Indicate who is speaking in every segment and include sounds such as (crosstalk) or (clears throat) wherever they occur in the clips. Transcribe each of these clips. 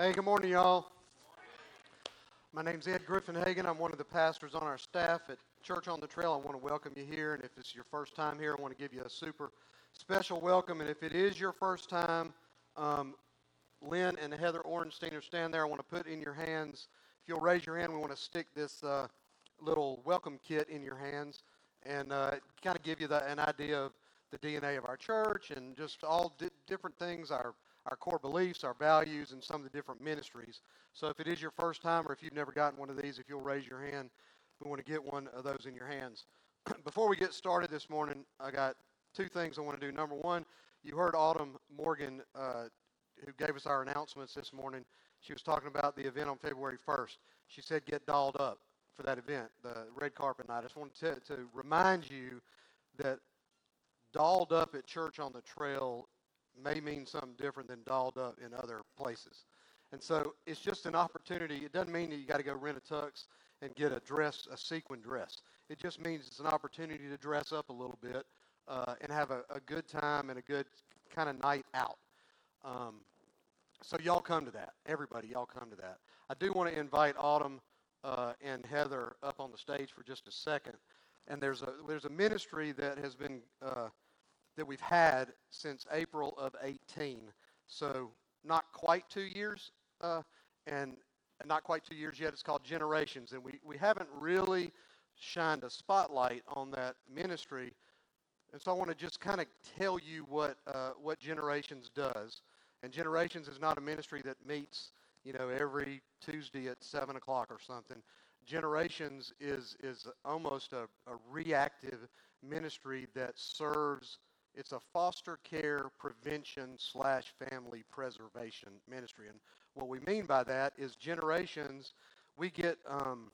Speaker 1: Hey, good morning, y'all. My name's Ed Griffin Hagan. I'm one of the pastors on our staff at Church on the Trail. I want to welcome you here, and if it's your first time here, I want to give you a super special welcome. And if it is your first time, um, Lynn and Heather Orenstein are standing there. I want to put in your hands, if you'll raise your hand, we want to stick this uh, little welcome kit in your hands and uh, kind of give you the, an idea of the DNA of our church and just all di- different things, our our core beliefs, our values, and some of the different ministries. So if it is your first time or if you've never gotten one of these, if you'll raise your hand, we want to get one of those in your hands. (clears throat) Before we get started this morning, I got two things I want to do. Number one, you heard Autumn Morgan, uh, who gave us our announcements this morning. She was talking about the event on February 1st. She said get dolled up for that event, the red carpet night. I just wanted to, to remind you that dolled up at Church on the Trail may mean something different than dolled up in other places. And so it's just an opportunity. It doesn't mean that you got to go rent a tux and get a dress, a sequin dress. It just means it's an opportunity to dress up a little bit uh, and have a, a, good time and a good kind of night out. Um, so y'all come to that. Everybody, y'all come to that. I do want to invite Autumn uh, and Heather up on the stage for just a second. And there's a there's a ministry that has been uh, that we've had since April of 18. So not quite two years, uh, and not quite two years yet. It's called Generations, and we, we haven't really shined a spotlight on that ministry. And so I want to just kind of tell you what uh, what Generations does. And Generations is not a ministry that meets, you know, every Tuesday at seven o'clock or something. Generations is is almost a, a reactive ministry that serves it's a foster care prevention slash family preservation ministry. And what we mean by that is generations, we get, um,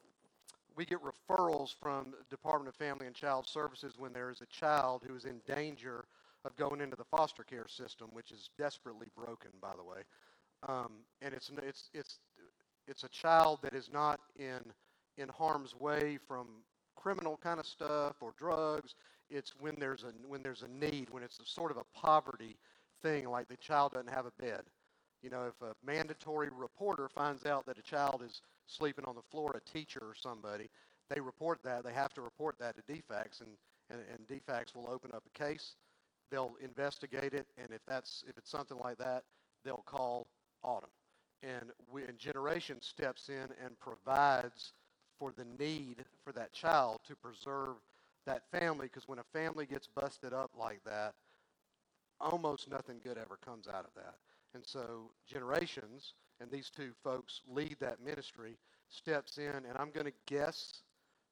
Speaker 1: we get referrals from Department of Family and Child Services when there is a child who is in danger of going into the foster care system, which is desperately broken, by the way. Um, and it's, it's, it's, it's a child that is not in, in harm's way from criminal kind of stuff or drugs. It's when there's a when there's a need, when it's a sort of a poverty thing, like the child doesn't have a bed. You know, if a mandatory reporter finds out that a child is sleeping on the floor, a teacher or somebody, they report that. They have to report that to DFACS, and, and, and DFACS will open up a case. They'll investigate it, and if that's if it's something like that, they'll call Autumn. And, and Generation steps in and provides for the need for that child to preserve that family because when a family gets busted up like that, almost nothing good ever comes out of that. And so generations, and these two folks lead that ministry, steps in, and I'm going to guess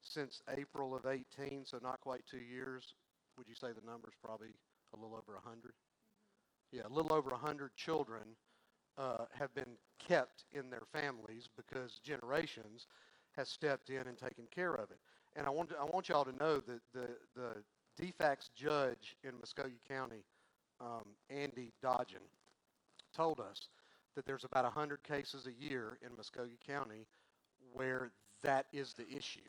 Speaker 1: since April of 18, so not quite two years, would you say the number's probably a little over 100? Mm-hmm. Yeah, a little over 100 children uh, have been kept in their families because generations has stepped in and taken care of it. And I want, I want y'all to know that the, the DFACS judge in Muscogee County, um, Andy Dodgen, told us that there's about 100 cases a year in Muscogee County where that is the issue.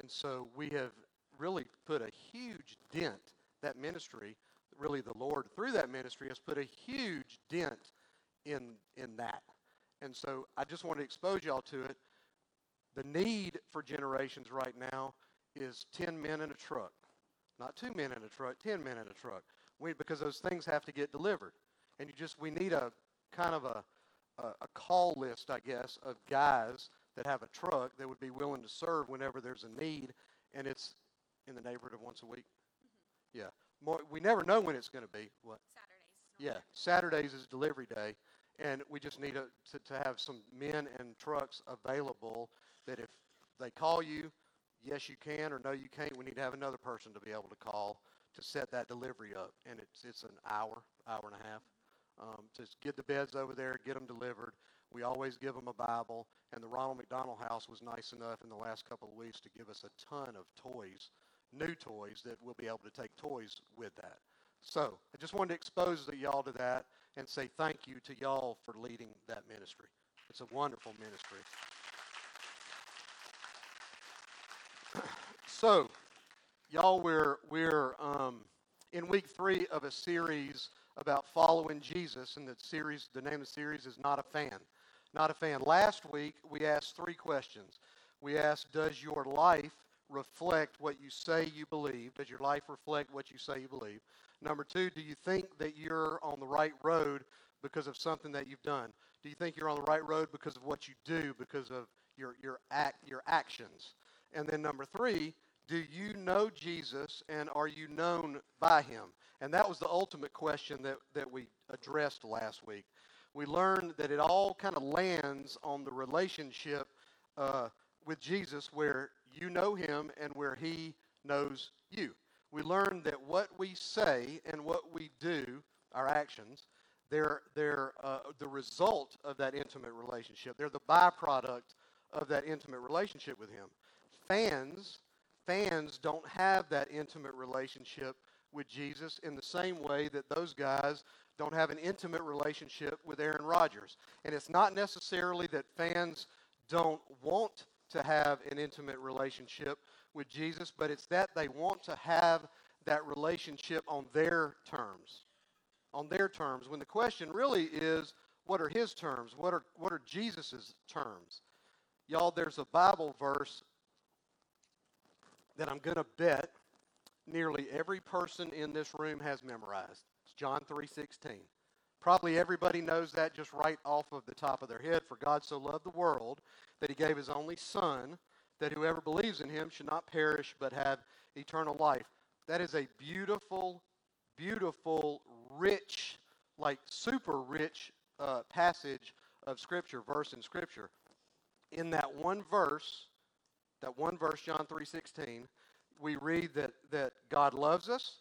Speaker 1: And so we have really put a huge dent, that ministry, really the Lord through that ministry has put a huge dent in, in that. And so I just want to expose y'all to it the need for generations right now is 10 men in a truck. Not two men in a truck, 10 men in a truck. We, because those things have to get delivered. And you just, we need a kind of a, a, a call list, I guess, of guys that have a truck that would be willing to serve whenever there's a need. And it's in the neighborhood of once a week. Mm-hmm. Yeah. More, we never know when it's going to be. What?
Speaker 2: Saturdays.
Speaker 1: Yeah. Saturdays is delivery day. And we just need a, to, to have some men and trucks available that if they call you, yes, you can, or no, you can't, we need to have another person to be able to call to set that delivery up. And it's, it's an hour, hour and a half. Um, to get the beds over there, get them delivered. We always give them a Bible. And the Ronald McDonald House was nice enough in the last couple of weeks to give us a ton of toys, new toys that we'll be able to take toys with that. So I just wanted to expose y'all to that and say thank you to y'all for leading that ministry. It's a wonderful ministry. So, y'all, we're we're um, in week three of a series about following Jesus, and the series, the name of the series is "Not a Fan." not a fan. Last week, we asked three questions. We asked, Does your life reflect what you say you believe? Does your life reflect what you say you believe? Number two, do you think that you're on the right road because of something that you've done? Do you think you're on the right road because of what you do, because of your, your, act, your actions? And then number three, do you know Jesus and are you known by him? And that was the ultimate question that, that we addressed last week. We learned that it all kind of lands on the relationship uh, with Jesus where you know him and where he knows you. We learned that what we say and what we do, our actions, they're, they're uh, the result of that intimate relationship. They're the byproduct of that intimate relationship with him. Fans, fans don't have that intimate relationship with Jesus in the same way that those guys don't have an intimate relationship with Aaron Rodgers. And it's not necessarily that fans don't want to have an intimate relationship with Jesus, but it's that they want to have that relationship on their terms. On their terms. When the question really is, what are his terms? What are, what are Jesus' terms? Y'all, there's a Bible verse that I'm going to bet nearly every person in this room has memorized. It's John 3:16. Probably everybody knows that just right off of the top of their head. For God so loved the world that he gave his only son that whoever believes in him should not perish but have eternal life. That is a beautiful, beautiful, rich, like super rich uh, passage of Scripture, verse in Scripture. In that one verse, that one verse, John 3.16, we read that, that God loves us,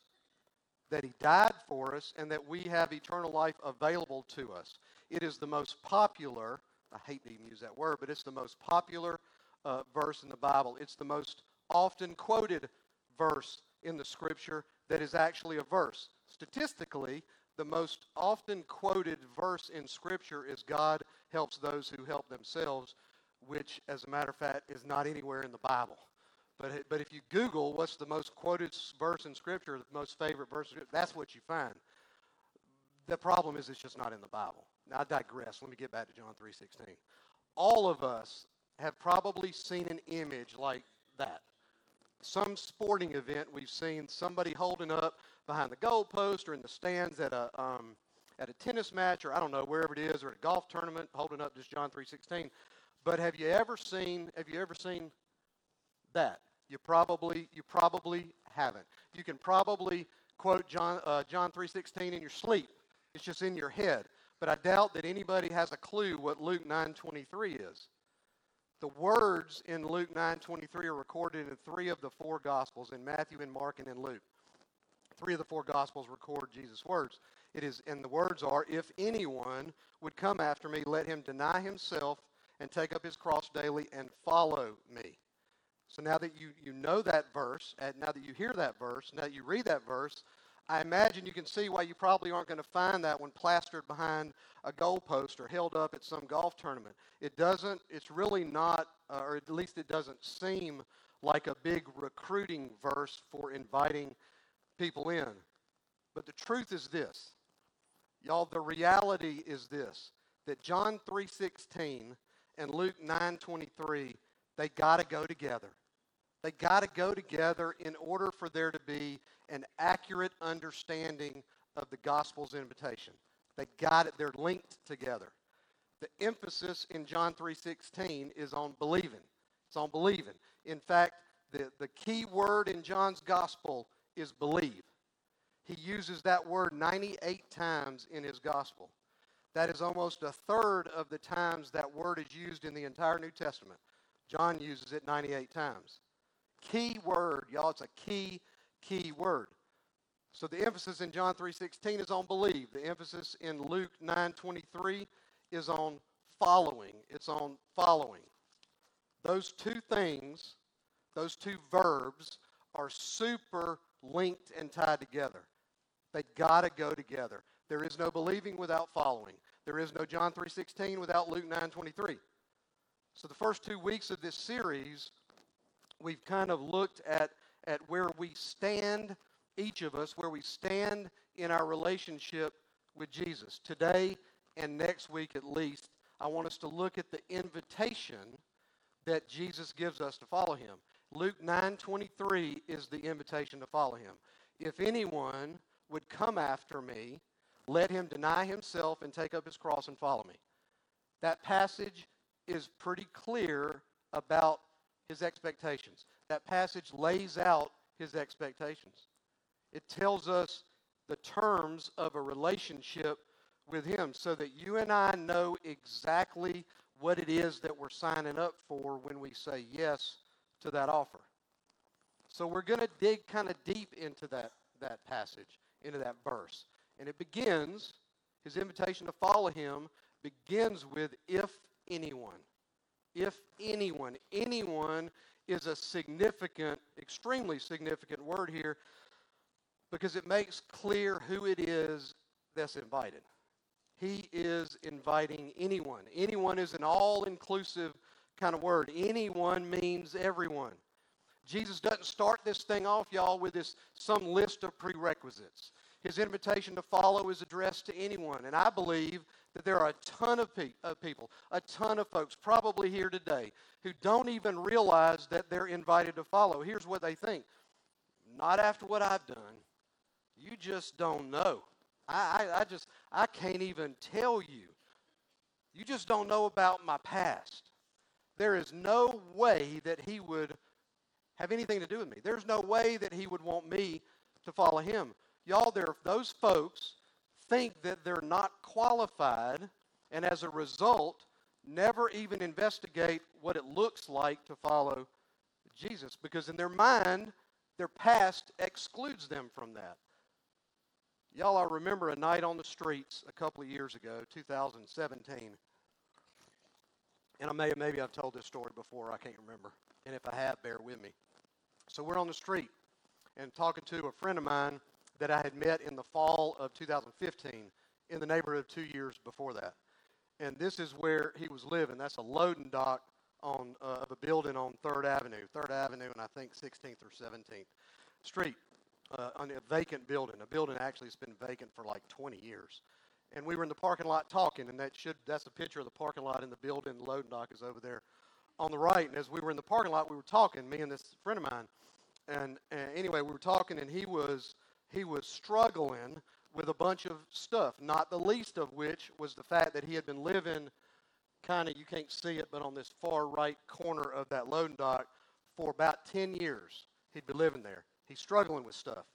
Speaker 1: that he died for us, and that we have eternal life available to us. It is the most popular, I hate to even use that word, but it's the most popular uh, verse in the Bible. It's the most often quoted verse in the Scripture that is actually a verse. Statistically, the most often quoted verse in Scripture is God helps those who help themselves, which, as a matter of fact, is not anywhere in the Bible. But, but if you Google what's the most quoted verse in Scripture, the most favorite verse, that's what you find. The problem is it's just not in the Bible. Now I digress. Let me get back to John 3.16. All of us have probably seen an image like that. Some sporting event we've seen somebody holding up behind the goalpost or in the stands at a um, at a tennis match or I don't know wherever it is or at a golf tournament holding up just John 3:16. But have you ever seen have you ever seen that? You probably you probably haven't. You can probably quote John uh, John 3:16 in your sleep. It's just in your head. But I doubt that anybody has a clue what Luke 9:23 is. The words in Luke 9:23 are recorded in three of the four gospels in Matthew and Mark and in Luke. Three of the four gospels record Jesus' words. It is and the words are if anyone would come after me let him deny himself and take up his cross daily and follow me. So now that you, you know that verse, and now that you hear that verse, now that you read that verse, I imagine you can see why you probably aren't going to find that one plastered behind a goalpost or held up at some golf tournament. It doesn't, it's really not, uh, or at least it doesn't seem like a big recruiting verse for inviting people in. But the truth is this. Y'all, the reality is this that John 3:16 and Luke 9:23, they got to go together. They got to go together in order for there to be an accurate understanding of the gospel's invitation. They got it, they're linked together. The emphasis in John 3:16 is on believing. It's on believing. In fact, the, the key word in John's gospel is believe. He uses that word 98 times in his gospel. That is almost a third of the times that word is used in the entire New Testament. John uses it 98 times. Key word, y'all. It's a key, key word. So the emphasis in John 3:16 is on believe. The emphasis in Luke 9:23 is on following. It's on following. Those two things, those two verbs are super linked and tied together. They got to go together. There is no believing without following. There is no John 3:16 without Luke 9:23. So the first 2 weeks of this series we've kind of looked at, at where we stand, each of us, where we stand in our relationship with Jesus. Today and next week at least, I want us to look at the invitation that Jesus gives us to follow him. Luke 9:23 is the invitation to follow him. If anyone would come after me, let him deny himself and take up his cross and follow me. That passage is pretty clear about his expectations. That passage lays out his expectations. It tells us the terms of a relationship with him so that you and I know exactly what it is that we're signing up for when we say yes to that offer. So we're going to dig kind of deep into that, that passage, into that verse. And it begins, his invitation to follow him begins with if anyone. If anyone. Anyone is a significant, extremely significant word here because it makes clear who it is that's invited. He is inviting anyone. Anyone is an all inclusive kind of word. Anyone means everyone. Jesus doesn't start this thing off, y'all, with this some list of prerequisites. His invitation to follow is addressed to anyone. And I believe that there are a ton of, pe- of people, a ton of folks, probably here today, who don't even realize that they're invited to follow. Here's what they think Not after what I've done. You just don't know. I, I, I just, I can't even tell you. You just don't know about my past. There is no way that he would have anything to do with me. There's no way that he would want me to follow him. Y'all, there, those folks think that they're not qualified, and as a result, never even investigate what it looks like to follow Jesus because in their mind, their past excludes them from that. Y'all, I remember a night on the streets a couple of years ago, 2017. And I may, maybe I've told this story before, I can't remember. And if I have, bear with me. So we're on the street and talking to a friend of mine that I had met in the fall of 2015 in the neighborhood two years before that. And this is where he was living. That's a loading dock on, uh, of a building on 3rd Avenue, 3rd Avenue and I think 16th or 17th Street uh, on a vacant building. A building actually has been vacant for like 20 years. And we were in the parking lot talking, and that should that's a picture of the parking lot and the building. The loading dock is over there on the right. And as we were in the parking lot, we were talking, me and this friend of mine. And, and anyway, we were talking, and he was he was struggling with a bunch of stuff. Not the least of which was the fact that he had been living kind of you can't see it, but on this far right corner of that loading dock for about 10 years. He'd been living there. He's struggling with stuff.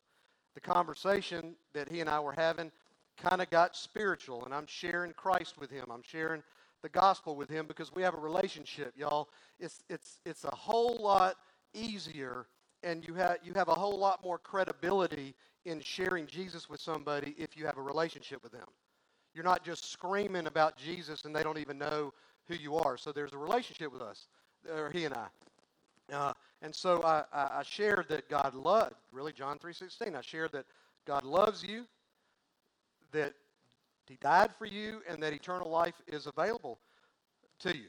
Speaker 1: The conversation that he and I were having kind of got spiritual, and I'm sharing Christ with him. I'm sharing the gospel with him because we have a relationship, y'all. It's, it's, it's a whole lot easier, and you have, you have a whole lot more credibility in sharing Jesus with somebody if you have a relationship with them. You're not just screaming about Jesus and they don't even know who you are. So there's a relationship with us, or he and I. Uh, and so I, I, shared that God loved, really John 3.16, I shared that God loves you, that he died for you, and that eternal life is available to you.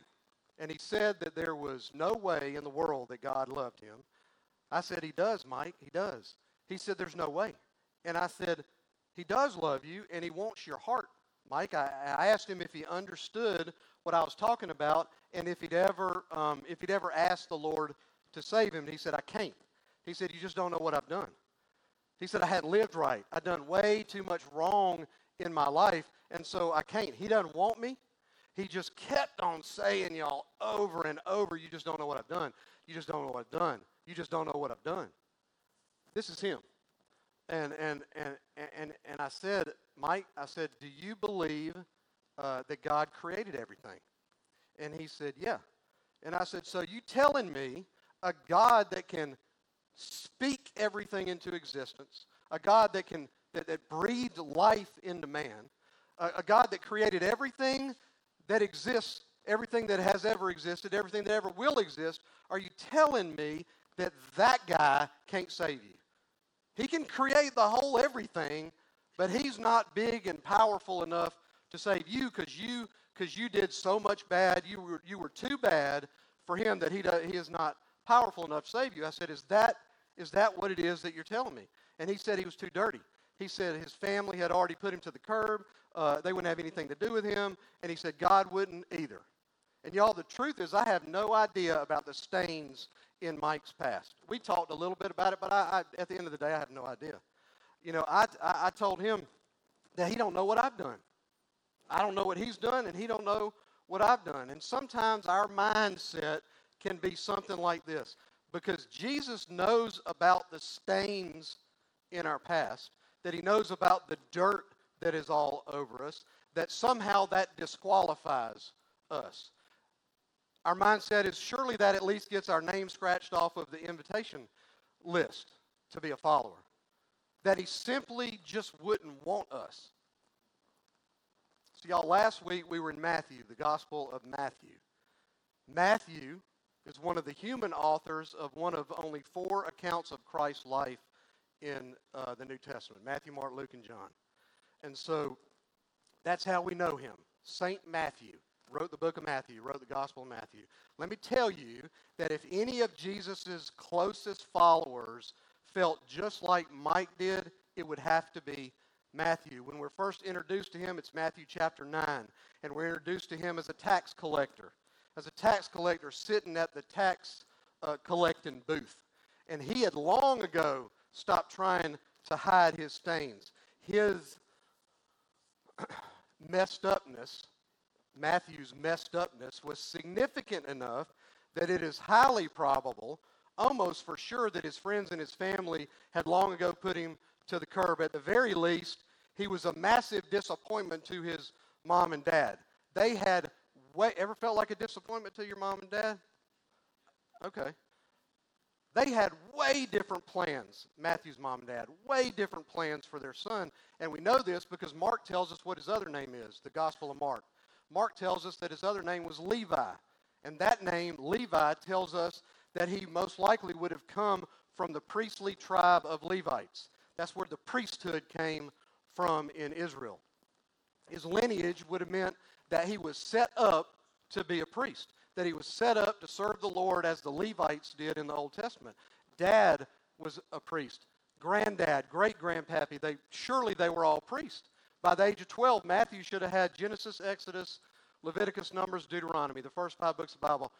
Speaker 1: And he said that there was no way in the world that God loved him. I said, he does, Mike, he does. He said, there's no way. And I said, he does love you, and he wants your heart, Mike. I, I asked him if he understood what I was talking about, and if he'd ever, um, if he'd ever asked the Lord to save him. And he said, I can't. He said, You just don't know what I've done. He said, I hadn't lived right. I'd done way too much wrong in my life, and so I can't. He doesn't want me. He just kept on saying, y'all, over and over, You just don't know what I've done. You just don't know what I've done. You just don't know what I've done. This is him. And, and, and, and, and I said, Mike, I said, Do you believe uh, that God created everything? And he said, Yeah. And I said, So you telling me a God that can speak everything into existence, a God that can that, that breathed life into man, a, a God that created everything that exists, everything that has ever existed, everything that ever will exist, are you telling me that that guy can't save you? He can create the whole everything, but he's not big and powerful enough to save you because you because you did so much bad. You were you were too bad for him that he does, he is not powerful enough to save you. I said, Is that, is that what it is that you're telling me? And he said he was too dirty. He said his family had already put him to the curb. Uh, they wouldn't have anything to do with him. And he said God wouldn't either. And y'all, the truth is, I have no idea about the stains in Mike's past. We talked a little bit about it, but I, I, at the end of the day, I have no idea. You know, I, I, I told him that he don't know what I've done. I don't know what he's done, and he don't know what I've done. And sometimes our mindset can be something like this because Jesus knows about the stains in our past, that he knows about the dirt that is all over us, that somehow that disqualifies us. Our mindset is surely that at least gets our name scratched off of the invitation list to be a follower. That he simply just wouldn't want us. So, y'all, last week we were in Matthew, the Gospel of Matthew. Matthew is one of the human authors of one of only four accounts of Christ's life in uh, the New Testament Matthew, Mark, Luke, and John. And so that's how we know him St. Matthew wrote the book of Matthew, wrote the Gospel of Matthew. Let me tell you that if any of Jesus' closest followers felt just like Mike did, it would have to be Matthew. When we're first introduced to him, it's Matthew chapter 9. And we're introduced to him as a tax collector, as a tax collector sitting at the tax uh, collecting booth. And he had long ago stopped trying to hide his stains. His (coughs) messed upness Matthew's messed upness was significant enough that it is highly probable, almost for sure, that his friends and his family had long ago put him to the curb. At the very least, he was a massive disappointment to his mom and dad. They had way, ever felt like a disappointment to your mom and dad? Okay. They had way different plans, Matthew's mom and dad, way different plans for their son. And we know this because Mark tells us what his other name is, the Gospel of Mark. Mark tells us that his other name was Levi. And that name, Levi, tells us that he most likely would have come from the priestly tribe of Levites. That's where the priesthood came from in Israel. His lineage would have meant that he was set up to be a priest, that he was set up to serve the Lord as the Levites did in the Old Testament. Dad was a priest. Granddad, great grandpappy, they surely they were all priests. By the age of 12, Matthew should have had Genesis, Exodus, Leviticus, Numbers, Deuteronomy, the first five books of the Bible.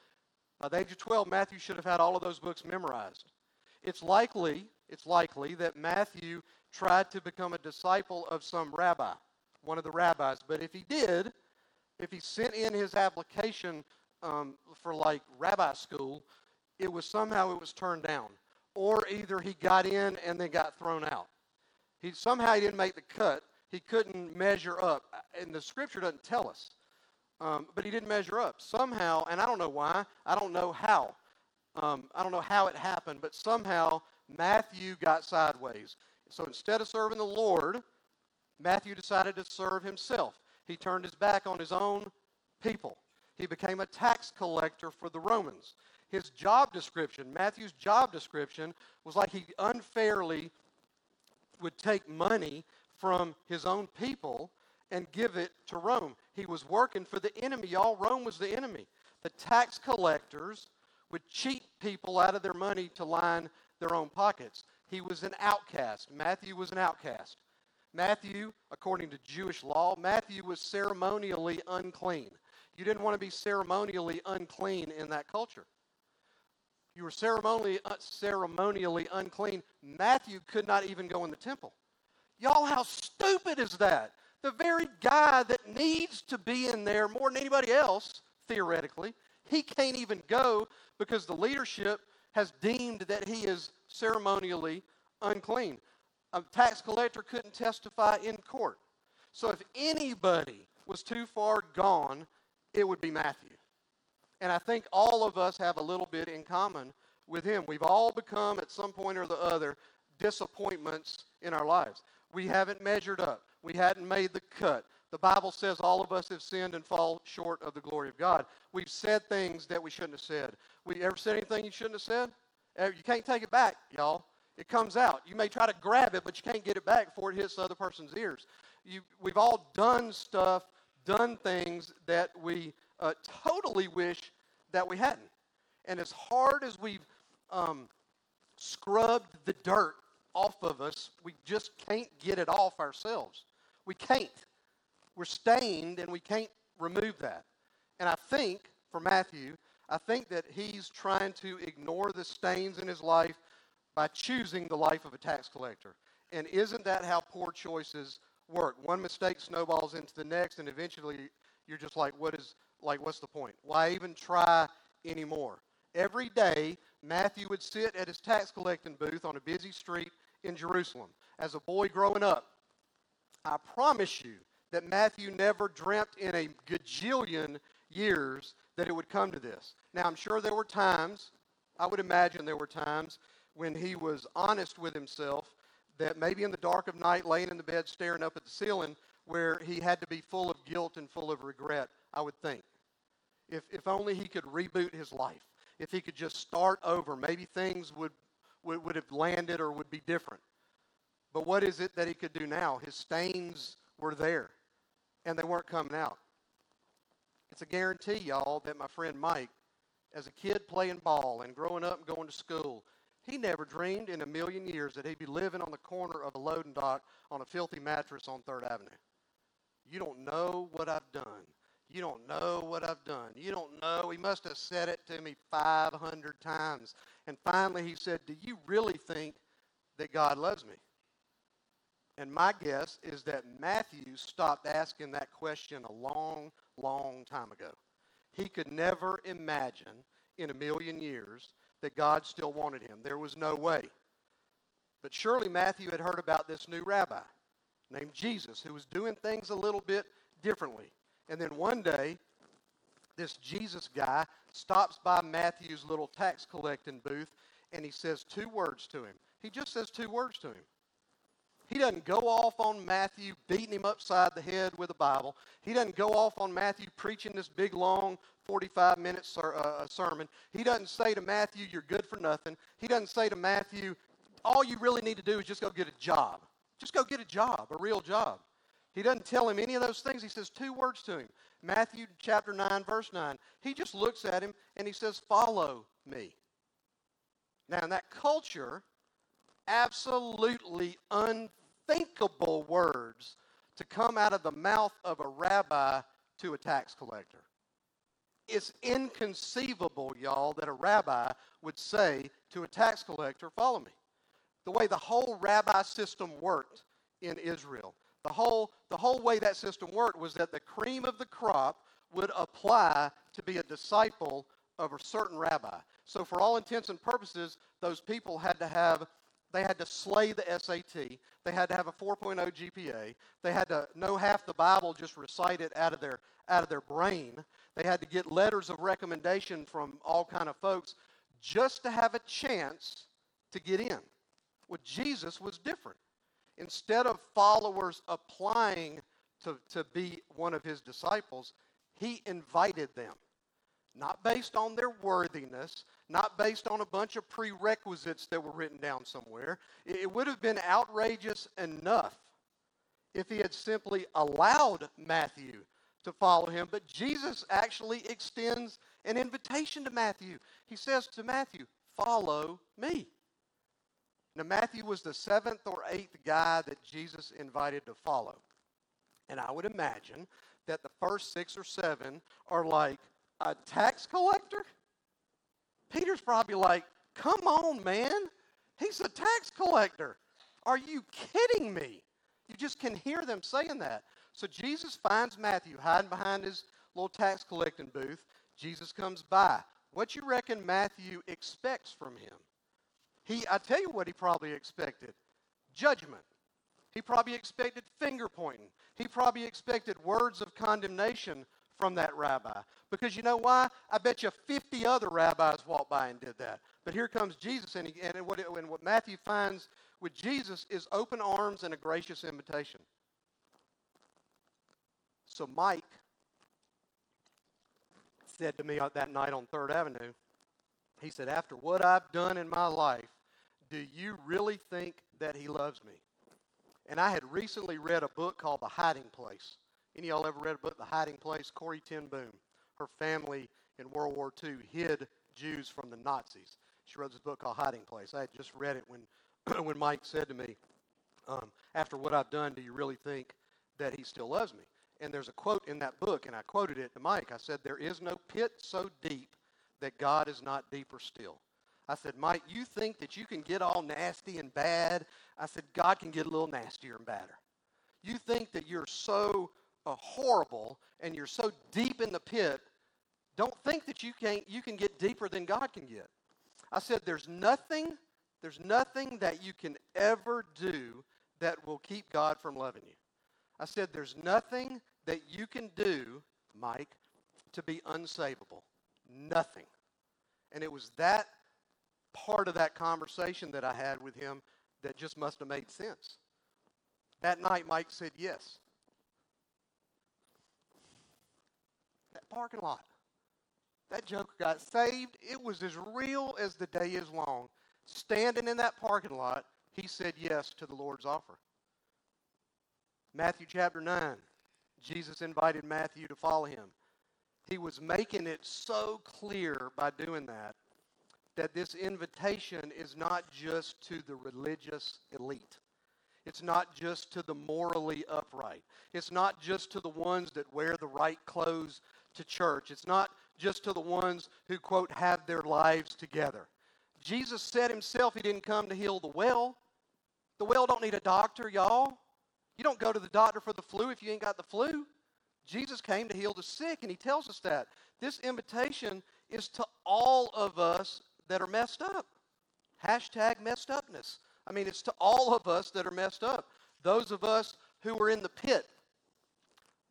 Speaker 1: By the age of 12, Matthew should have had all of those books memorized. It's likely, it's likely that Matthew tried to become a disciple of some rabbi, one of the rabbis. But if he did, if he sent in his application um, for like rabbi school, it was somehow it was turned down, or either he got in and then got thrown out. He somehow he didn't make the cut, he couldn't measure up. And the scripture doesn't tell us. Um, but he didn't measure up. Somehow, and I don't know why, I don't know how. Um, I don't know how it happened, but somehow Matthew got sideways. So instead of serving the Lord, Matthew decided to serve himself. He turned his back on his own people. He became a tax collector for the Romans. His job description, Matthew's job description, was like he unfairly would take money from his own people and give it to Rome. He was working for the enemy. Y'all, Rome was the enemy. The tax collectors would cheat people out of their money to line their own pockets. He was an outcast. Matthew was an outcast. Matthew, according to Jewish law, Matthew was ceremonially unclean. You didn't want to be ceremonially unclean in that culture. You were ceremonially, uh, ceremonially unclean. Matthew could not even go in the temple. Y'all, how stupid is that? The very guy that needs to be in there more than anybody else, theoretically, he can't even go because the leadership has deemed that he is ceremonially unclean. A tax collector couldn't testify in court. So if anybody was too far gone, it would be Matthew. And I think all of us have a little bit in common with him. We've all become, at some point or the other, disappointments in our lives. We haven't measured up. We hadn't made the cut. The Bible says all of us have sinned and fall short of the glory of God. We've said things that we shouldn't have said. We ever said anything you shouldn't have said? You can't take it back, y'all. It comes out. You may try to grab it, but you can't get it back before it hits the other person's ears. You, we've all done stuff, done things that we uh, totally wish that we hadn't. And as hard as we've um, scrubbed the dirt off of us. We just can't get it off ourselves. We can't. We're stained and we can't remove that. And I think, for Matthew, I think that he's trying to ignore the stains in his life by choosing the life of a tax collector. And isn't that how poor choices work? One mistake snowballs into the next, and eventually you're just like, what is, like, what's the point? Why even try anymore? Every day, Matthew would sit at his tax collecting booth on a busy street in Jerusalem. As a boy growing up, I promise you that Matthew never dreamt in a gajillion years that it would come to this. Now, I'm sure there were times, I would imagine there were times when he was honest with himself that maybe in the dark of night, laying in the bed, staring up at the ceiling, where he had to be full of guilt and full of regret, I would think. If, if only he could reboot his life, if he could just start over, maybe things would, would, would have landed or would be different. But what is it that he could do now? His stains were there, and they weren't coming out. It's a guarantee, y'all, that my friend Mike, as a kid playing ball and growing up and going to school, he never dreamed in a million years that he'd be living on the corner of a loading dock on a filthy mattress on 3rd Avenue. You don't know what I've done. You don't know what I've done. You don't know. He must have said it to me 500 times. And finally he said, Do you really think that God loves me? And my guess is that Matthew stopped asking that question a long, long time ago. He could never imagine in a million years that God still wanted him. There was no way. But surely Matthew had heard about this new rabbi named Jesus who was doing things a little bit differently. And then one day, this Jesus guy stops by Matthew's little tax collecting booth and he says two words to him. He just says two words to him. He doesn't go off on Matthew beating him upside the head with a Bible. He doesn't go off on Matthew preaching this big, long 45 minute ser- uh, sermon. He doesn't say to Matthew, You're good for nothing. He doesn't say to Matthew, All you really need to do is just go get a job. Just go get a job, a real job. He doesn't tell him any of those things. He says two words to him. Matthew chapter 9, verse 9. He just looks at him and he says, Follow me. Now, in that culture, absolutely unthinkable words to come out of the mouth of a rabbi to a tax collector. It's inconceivable, y'all, that a rabbi would say to a tax collector, Follow me. The way the whole rabbi system worked in Israel, the whole, the whole way that system worked was that the cream of the crop would apply to be a disciple of a certain rabbi. So, for all intents and purposes, those people had to have they had to slay the SAT. They had to have a 4.0 GPA. They had to know half the Bible, just recite it out of their out of their brain. They had to get letters of recommendation from all kind of folks just to have a chance to get in. Well, Jesus was different. Instead of followers applying to, to be one of his disciples, he invited them. Not based on their worthiness, not based on a bunch of prerequisites that were written down somewhere. It would have been outrageous enough if he had simply allowed Matthew to follow him. But Jesus actually extends an invitation to Matthew. He says to Matthew, Follow me. Now, Matthew was the seventh or eighth guy that Jesus invited to follow. And I would imagine that the first six or seven are like, A tax collector? Peter's probably like, Come on, man. He's a tax collector. Are you kidding me? You just can hear them saying that. So Jesus finds Matthew hiding behind his little tax collecting booth. Jesus comes by. What you reckon Matthew expects from him? He, I tell you what he probably expected. Judgment. He probably expected finger pointing. He probably expected words of condemnation from that rabbi. Because you know why? I bet you 50 other rabbis walked by and did that. But here comes Jesus, and, he, and, what, and what Matthew finds with Jesus is open arms and a gracious invitation. So Mike said to me that night on 3rd Avenue, he said, After what I've done in my life, do you really think that he loves me? And I had recently read a book called The Hiding Place. Any of y'all ever read a book, The Hiding Place? Corrie ten Boom. Her family in World War II hid Jews from the Nazis. She wrote this book called Hiding Place. I had just read it when (clears throat) when Mike said to me, um, after what I've done, do you really think that he still loves me? And there's a quote in that book, and I quoted it to Mike. I said, There is no pit so deep that God is not deeper still. I said, Mike, you think that you can get all nasty and bad? I said, God can get a little nastier and badder. You think that you're so uh, horrible and you're so deep in the pit, don't think that you can you can get deeper than God can get. I said, there's nothing, there's nothing that you can ever do that will keep God from loving you. I said, there's nothing that you can do, Mike, to be unsavable. Nothing. And it was that part of that conversation that I had with him that just must have made sense. That night, Mike said yes. That parking lot. That joker got saved. It was as real as the day is long. Standing in that parking lot, he said yes to the Lord's offer. Matthew chapter 9, Jesus invited Matthew to follow him. He was making it so clear by doing that that this invitation is not just to the religious elite. It's not just to the morally upright. It's not just to the ones that wear the right clothes to church. It's not just to the ones who, quote, have their lives together. Jesus said himself he didn't come to heal the well. The well don't need a doctor, y'all. You don't go to the doctor for the flu if you ain't got the flu. Jesus came to heal the sick, and he tells us that. This invitation is to all of us that are messed up. Hashtag messed upness. I mean, it's to all of us that are messed up. Those of us who are in the pit,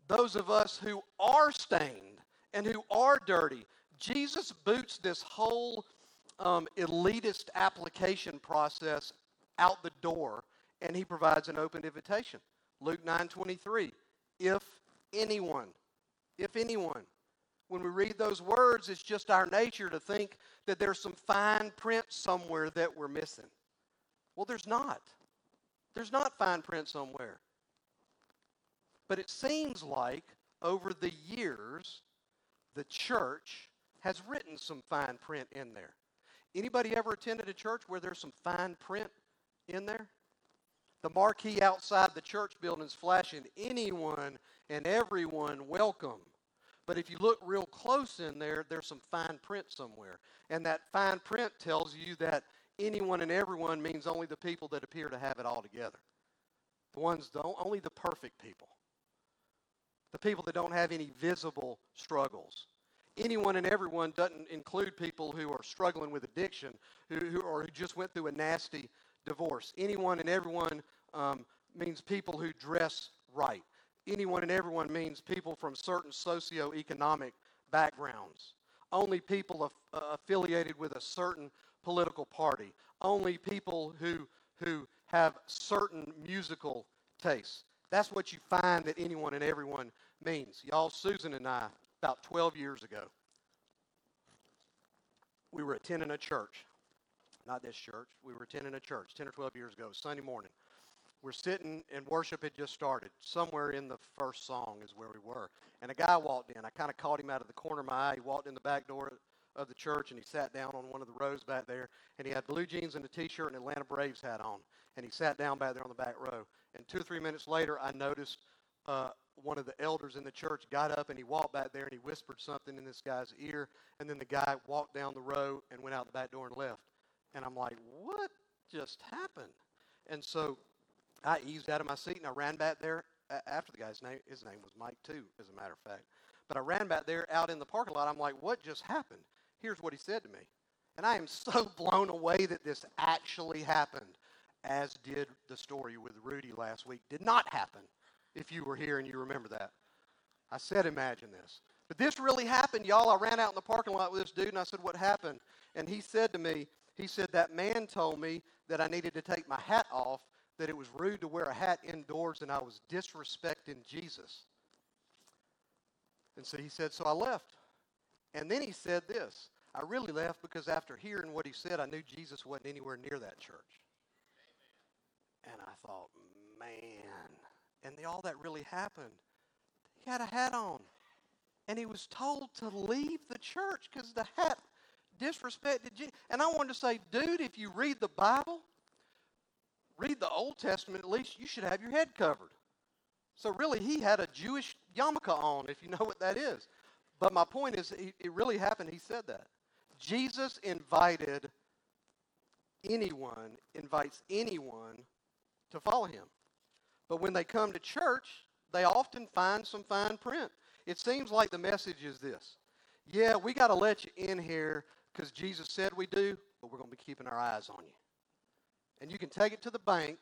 Speaker 1: those of us who are stained and who are dirty. Jesus boots this whole um, elitist application process out the door, and he provides an open invitation. Luke 9:23. If anyone, if anyone, when we read those words, it's just our nature to think that there's some fine print somewhere that we're missing. Well, there's not. There's not fine print somewhere. But it seems like over the years, the church has written some fine print in there. Anybody ever attended a church where there's some fine print in there? The marquee outside the church building is flashing anyone and everyone welcome. But if you look real close in there, there's some fine print somewhere. And that fine print tells you that anyone and everyone means only the people that appear to have it all together. The ones, don't, only the perfect people. The people that don't have any visible struggles. Anyone and everyone doesn't include people who are struggling with addiction who, who, or who just went through a nasty divorce. Anyone and everyone um, means people who dress right anyone and everyone means people from certain socioeconomic backgrounds. Only people uh, affiliated with a certain political party. Only people who, who have certain musical tastes. That's what you find that anyone and everyone means. Y'all, Susan and I, about 12 years ago, we were attending a church. Not this church. We were attending a church 10 or 12 years ago, Sunday morning we're sitting and worship had just started. Somewhere in the first song is where we were. And a guy walked in. I kind of caught him out of the corner of my eye. He walked in the back door of the church and he sat down on one of the rows back there. And he had blue jeans and a t-shirt and Atlanta Braves hat on. And he sat down back there on the back row. And two or three minutes later, I noticed uh, one of the elders in the church got up and he walked back there and he whispered something in this guy's ear. And then the guy walked down the row and went out the back door and left. And I'm like, what just happened? And so I eased out of my seat and I ran back there after the guy's name. His name was Mike too, as a matter of fact. But I ran back there out in the parking lot. I'm like, what just happened? Here's what he said to me. And I am (laughs) so blown away that this actually happened, as did the story with Rudy last week. Did not happen, if you were here and you remember that. I said, imagine this. But this really happened, y'all. I ran out in the parking lot with this dude and I said, what happened? And he said to me, he said, that man told me that I needed to take my hat off that it was rude to wear a hat indoors and I was disrespecting Jesus. And so he said, so I left. And then he said this I really left because after hearing what he said, I knew Jesus wasn't anywhere near that church. And I thought, man. And all that really happened. He had a hat on. And he was told to leave the church because the hat disrespected Jesus. And I wanted to say, dude, if you read the Bible, read the Old Testament, at least you should have your head covered. So really, he had a Jewish yarmulke on, if you know what that is. But my point is, it really happened. He said that. Jesus invited anyone, invites anyone to follow him. But when they come to church, they often find some fine print. It seems like the message is this Yeah, we got to let you in here because Jesus said we do, but we're going to be keeping our eyes on you. And you can take it to the bank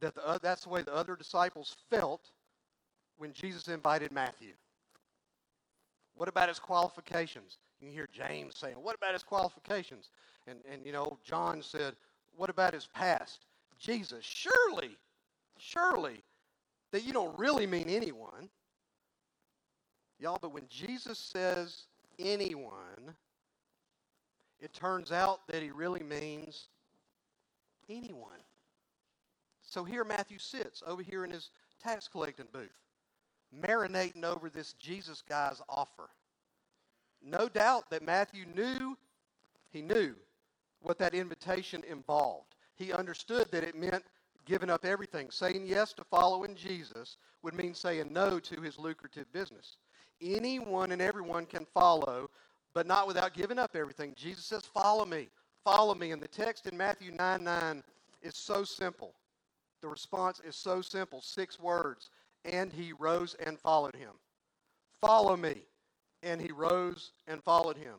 Speaker 1: that the, uh, that's the way the other disciples felt when Jesus invited Matthew. What about his qualifications? You hear James saying, What about his qualifications? And, and you know, John said, What about his past? Jesus, surely, surely, that you don't really mean anyone. Y'all, but when Jesus says anyone, it turns out that he really means anyone. So here Matthew sits over here in his tax collecting booth, marinating over this Jesus guy's offer. No doubt that Matthew knew, he knew what that invitation involved. He understood that it meant giving up everything. Saying yes to following Jesus would mean saying no to his lucrative business. Anyone and everyone can follow, but not without giving up everything. Jesus says, Follow me, follow me. And the text in Matthew 9 9 is so simple. The response is so simple six words. And he rose and followed him. Follow me. And he rose and followed him.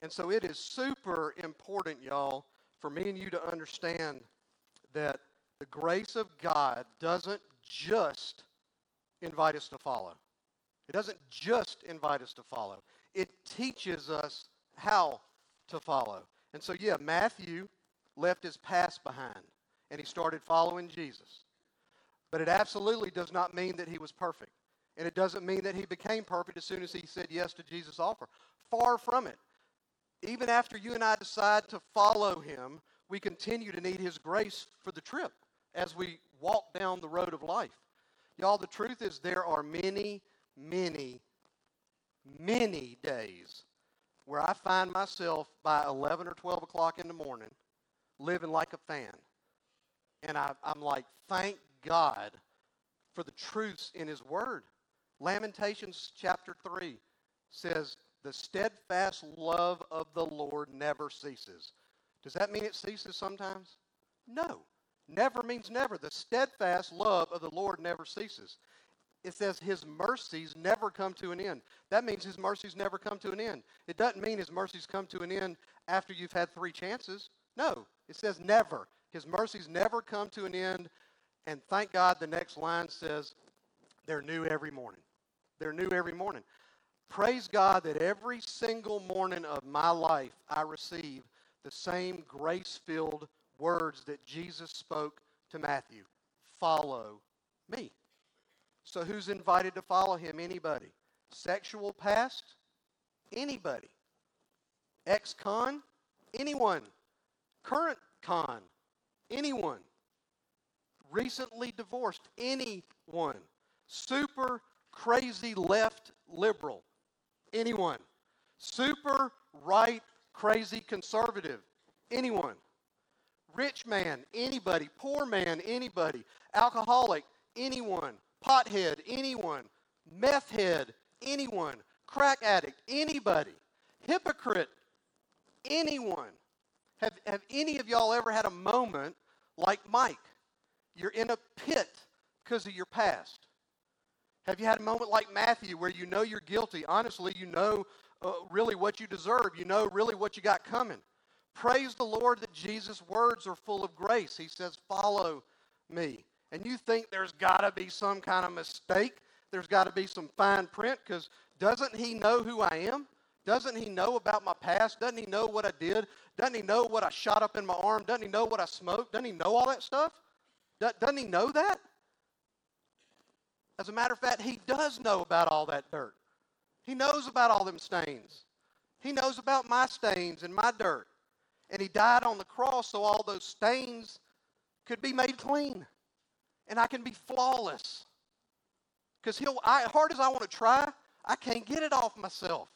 Speaker 1: And so it is super important, y'all, for me and you to understand that the grace of God doesn't just invite us to follow. It doesn't just invite us to follow. It teaches us how to follow. And so, yeah, Matthew left his past behind and he started following Jesus. But it absolutely does not mean that he was perfect. And it doesn't mean that he became perfect as soon as he said yes to Jesus' offer. Far from it. Even after you and I decide to follow him, we continue to need his grace for the trip as we walk down the road of life. Y'all, the truth is there are many, many, many days where I find myself by 11 or 12 o'clock in the morning living like a fan. And I, am like, thank God for the truths in His Word. Lamentations chapter 3 says, The steadfast love of the Lord never ceases. Does that mean it ceases sometimes? No. Never means never. The steadfast love of the Lord never ceases. It says his mercies never come to an end. That means his mercies never come to an end. It doesn't mean his mercies come to an end after you've had three chances. No, it says never. His mercies never come to an end. And thank God the next line says they're new every morning. They're new every morning. Praise God that every single morning of my life I receive the same grace filled words that Jesus spoke to Matthew Follow me. So, who's invited to follow him? Anybody. Sexual past? Anybody. Ex con? Anyone. Current con? Anyone. Recently divorced? Anyone. Super crazy left liberal? Anyone. Super right crazy conservative? Anyone. Rich man? Anybody. Poor man? Anybody. Alcoholic? Anyone. Pothead? Anyone. Meth head? Anyone. Crack addict? Anybody. Hypocrite? Anyone. Have, have any of y'all ever had a moment like Mike? You're in a pit because of your past. Have you had a moment like Matthew where you know you're guilty? Honestly, you know uh, really what you deserve. You know really what you got coming. Praise the Lord that Jesus' words are full of grace. He says, Follow me. And you think there's got to be some kind of mistake? There's got to be some fine print because doesn't He know who I am? Doesn't he know about my past? Doesn't he know what I did? Doesn't he know what I shot up in my arm? Doesn't he know what I smoked? Doesn't he know all that stuff? Doesn't he know that? As a matter of fact, he does know about all that dirt. He knows about all them stains. He knows about my stains and my dirt. And he died on the cross so all those stains could be made clean. And I can be flawless. Because he'll I, hard as I want to try, I can't get it off myself.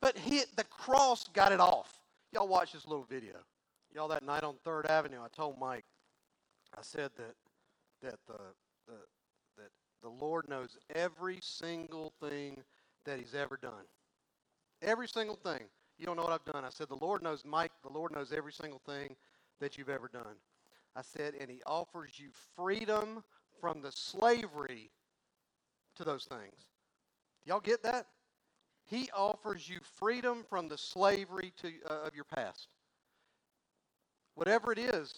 Speaker 1: But he, the cross got it off. Y'all watch this little video. Y'all, that night on 3rd Avenue, I told Mike, I said that that the, the that the Lord knows every single thing that He's ever done. Every single thing. You don't know what I've done. I said the Lord knows Mike. The Lord knows every single thing that you've ever done. I said, and He offers you freedom from the slavery to those things. Y'all get that? He offers you freedom from the slavery to, uh, of your past. Whatever it is,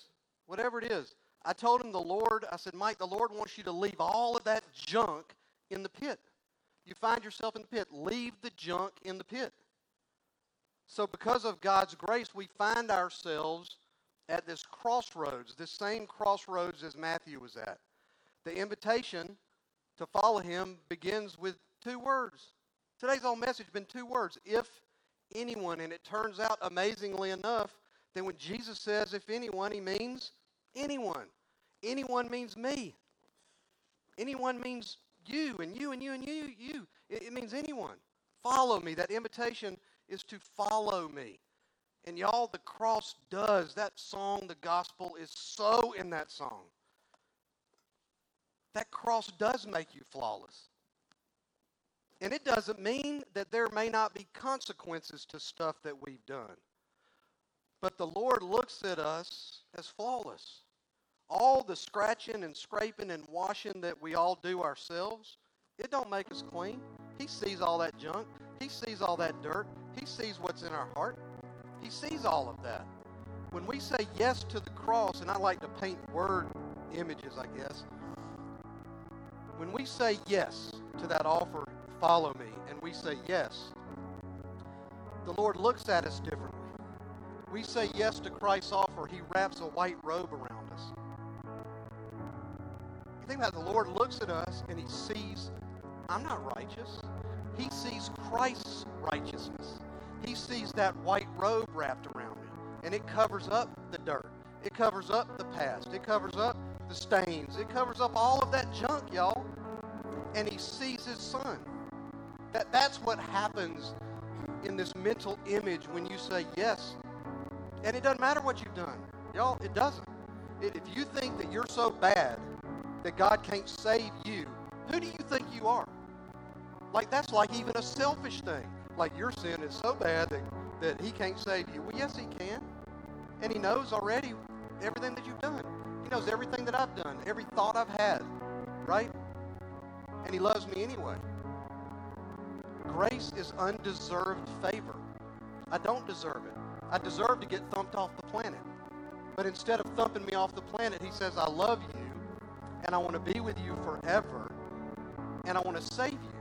Speaker 1: whatever it is. I told him the Lord, I said, Mike, the Lord wants you to leave all of that junk in the pit. You find yourself in the pit. Leave the junk in the pit. So, because of God's grace, we find ourselves at this crossroads, this same crossroads as Matthew was at. The invitation to follow him begins with two words. Today's whole message has been two words if anyone. And it turns out, amazingly enough, that when Jesus says if anyone, he means anyone. Anyone means me. Anyone means you and you and you and you, you. It, it means anyone. Follow me. That invitation is to follow me. And y'all, the cross does. That song, the gospel, is so in that song. That cross does make you flawless. And it doesn't mean that there may not be consequences to stuff that we've done. But the Lord looks at us as flawless. All the scratching and scraping and washing that we all do ourselves, it don't make us clean. He sees all that junk. He sees all that dirt. He sees what's in our heart. He sees all of that. When we say yes to the cross, and I like to paint word images, I guess. When we say yes to that offer, follow me, and we say yes, the Lord looks at us differently. We say yes to Christ's offer, He wraps a white robe around us. You think about it, the Lord looks at us and He sees, I'm not righteous. He sees Christ's righteousness. He sees that white robe wrapped around me, and it covers up the dirt. It covers up the past. It covers up the stains. It covers up all of that junk, y'all. And he sees his son. That, that's what happens in this mental image when you say yes. And it doesn't matter what you've done. Y'all, it doesn't. It, if you think that you're so bad that God can't save you, who do you think you are? Like, that's like even a selfish thing. Like, your sin is so bad that, that he can't save you. Well, yes, he can. And he knows already everything that you've done. He knows everything that I've done, every thought I've had, right? And he loves me anyway. Grace is undeserved favor. I don't deserve it. I deserve to get thumped off the planet. But instead of thumping me off the planet, he says, I love you and I want to be with you forever and I want to save you.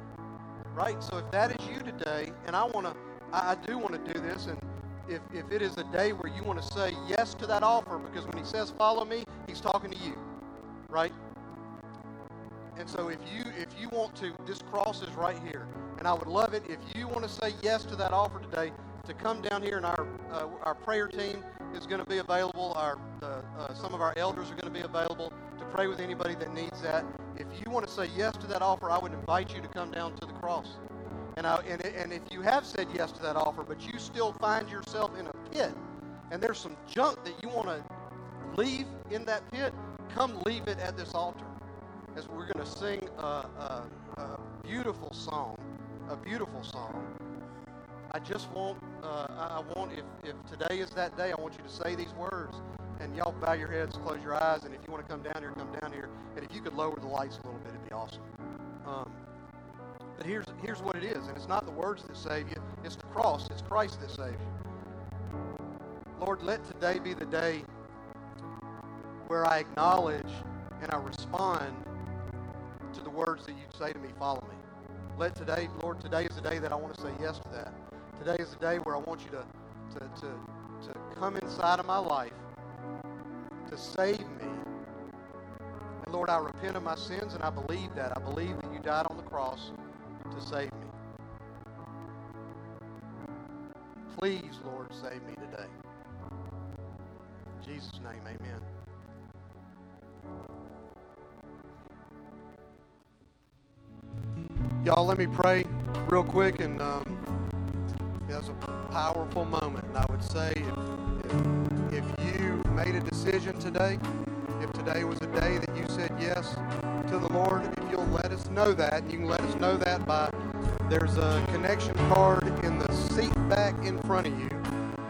Speaker 1: Right? So if that is you today, and I want to, I, do want to do this, and if, if it is a day where you want to say yes to that offer, because when he says follow me, he's talking to you. Right? And so if you if you want to, this cross is right here. And I would love it if you want to say yes to that offer today to come down here and our uh, our prayer team is going to be available. Our uh, uh, some of our elders are going to be available to pray with anybody that needs that. If you want to say yes to that offer, I would invite you to come down to the cross. And, I, and, and if you have said yes to that offer, but you still find yourself in a pit, and there's some junk that you want to leave in that pit, come leave it at this altar as we're going to sing a, a, a, beautiful song, a beautiful song. I just want, uh, I want, if, if today is that day, I want you to say these words. And y'all bow your heads, close your eyes, and if you want to come down here, come down here. And if you could lower the lights a little bit, it'd be awesome. Um, but here's, here's what it is, and it's not the words that save you, it's the cross, it's Christ that saves you. Lord, let today be the day where I acknowledge and I respond to the words that you say to me, follow me. Let today, Lord, today is the day that I want to say yes to that. Today is the day where I want you to, to, to, to come inside of my life, to save me. And Lord, I repent of my sins and I believe that. I believe that you died on the cross to save me. Please, Lord, save me today. In Jesus' name, amen. Y'all, let me pray real quick. And um, it was a powerful moment. And I would say if, if, you made a decision today, If today was a day that you said yes to the Lord, if you'll let us know that, you can let us know that by there's a connection card in the seat back in front of you.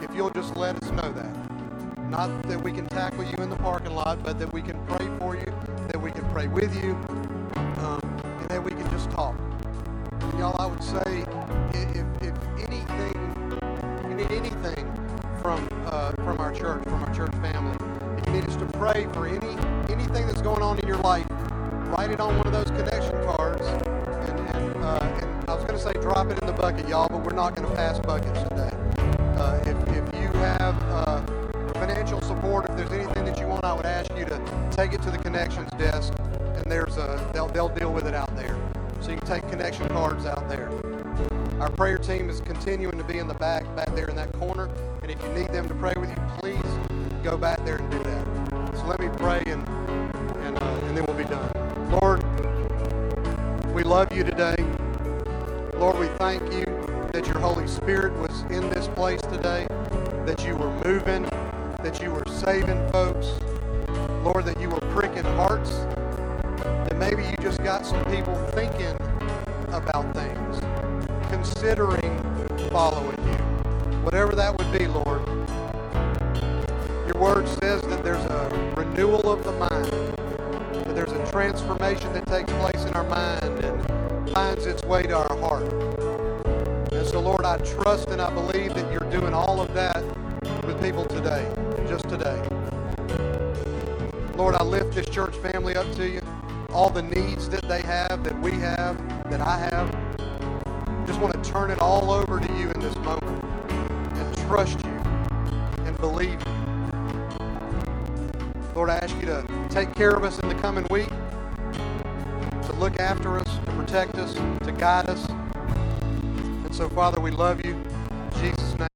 Speaker 1: If you'll just let us know that. Not that we can tackle you in the parking lot, but that we can pray for you, that we can pray with you, bucket, y'all, but we're not going to pass buckets today. Uh, if, if you have uh, financial support, if there's anything that you want, I would ask you to take it to the connections desk, and there's a they'll they'll deal with it out there. So you can take connection cards out there. Our prayer team is continuing to be in the back, back there in that corner. And if you need them to pray with you, please go back there and do that. So let me pray, and and uh, and then we'll be done. Lord, we love you today. Lord, we thank you that your Holy Spirit was in this place today, that you were moving, that you were saving folks. Lord, that you were pricking hearts, that maybe you just got some people thinking about things, considering following you. Whatever that would be, Lord. Your word says that there's a renewal of the mind, that there's a transformation that takes place in our mind finds its way to our heart. And so, Lord, I trust and I believe that you're doing all of that with people today, just today. Lord, I lift this church family up to you. All the needs that they have, that we have, that I have. Just want to turn it all over to you in this moment and trust you and believe you. Lord, I ask you to take care of us in the coming week, look after us, to protect us, to guide us. And so, Father, we love you. In Jesus' name.